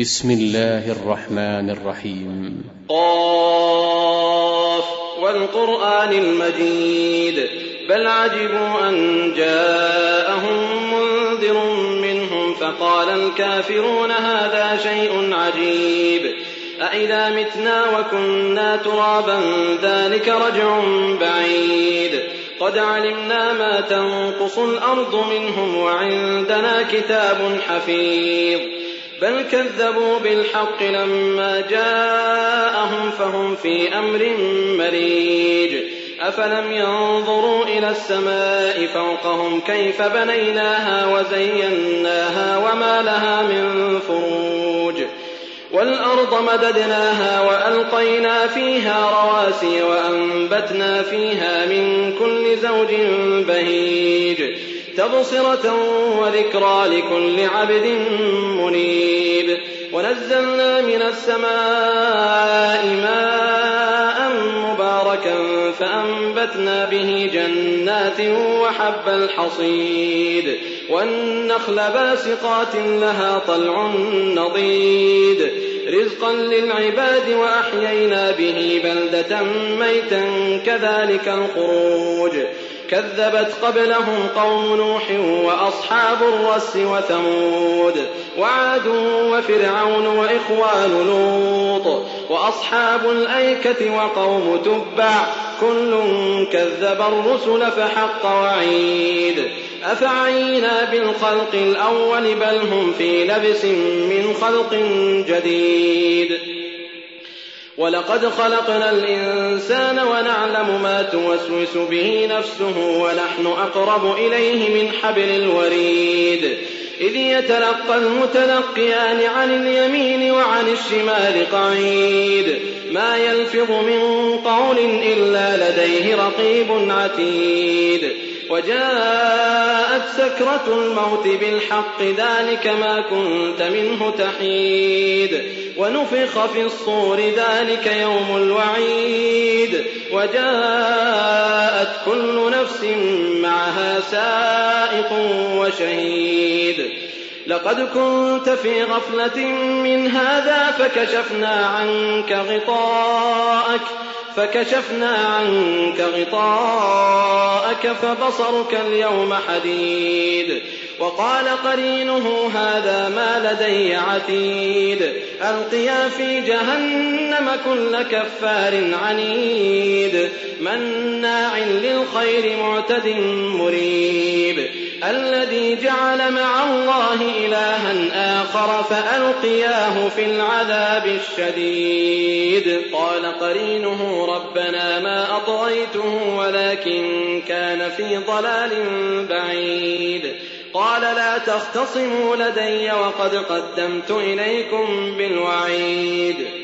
بسم الله الرحمن الرحيم. قاف والقرآن المجيد. بل عجبوا أن جاءهم منذر منهم فقال الكافرون هذا شيء عجيب. أإذا متنا وكنا ترابا ذلك رجع بعيد. قد علمنا ما تنقص الأرض منهم وعندنا كتاب حفيظ. بل كذبوا بالحق لما جاءهم فهم في أمر مريج. أفلم ينظروا إلى السماء فوقهم كيف بنيناها وزيناها وما لها من فروج. والأرض مددناها وألقينا فيها رواسي وأنبتنا فيها من كل زوج بهيج. تبصرة وذكرى لكل عبد منيب. ونزلنا من السماء ماء مباركا فأنبتنا به جنات وحب الحصيد. والنخل باسقات لها طلع نضيد. رزقا للعباد وأحيينا به بلدة ميتا كذلك الخروج. كذبت قبلهم قوم نوح وأصحاب الرس وثمود وعاد وفرعون وإخوان لوط وأصحاب الأيكة وقوم تبع كل كذب الرسل فحق وعيد أفعينا بالخلق الأول بل هم في لبس من خلق جديد ولقد خلقنا الإنسان ونعلم ما توسوس به نفسه ونحن أقرب إليه من حبل الوريد. إذ يتلقى المتلقيان عن اليمين وعن الشمال قعيد. ما يلفظ من قول إلا لديه رقيب عتيد. وجاءت سكرة الموت بالحق ذلك ما كنت منه تحيد. ونفخ في الصور ذلك يوم الوعيد. وجاءت كل نفس معها سائق وشهيد. لقد كنت في غفلة من هذا فكشفنا عنك غطاءك فكشفنا عنك غطاءك فبصرك اليوم حديد. وقال قرينه هذا ما لدي عتيد. ألقيا في جهنم كل كفار عنيد. مناع للخير معتد مريب الذي جعل مع الله إلها آخر فألقياه في العذاب الشديد قال قرينه ربنا ما أطغيته ولكن كان في ضلال بعيد قال لا تختصموا لدي وقد قدمت إليكم بالوعيد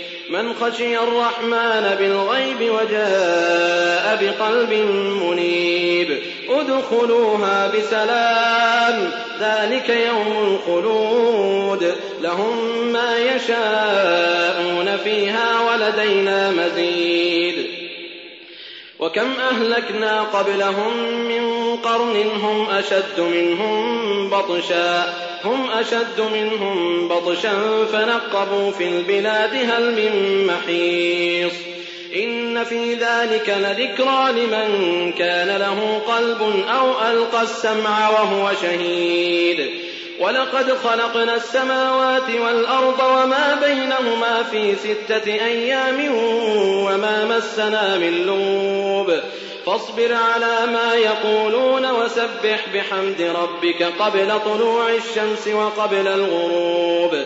من خشي الرحمن بالغيب وجاء بقلب منيب. ادخلوها بسلام ذلك يوم الخلود. لهم ما يشاءون فيها ولدينا مزيد. وكم أهلكنا قبلهم من قرن هم أشد منهم بطشا. هم أشد منهم بطشا فنقبوا في البلاد هل من محيص. إن في ذلك لذكرى لمن كان له قلب أو ألقى السمع وهو شهيد. ولقد خلقنا السماوات والأرض وما بينهما في ستة أيام وما مسنا من لوب. فاصبر على ما يقولون وسبح بحمد ربك قبل طلوع الشمس وقبل الغروب.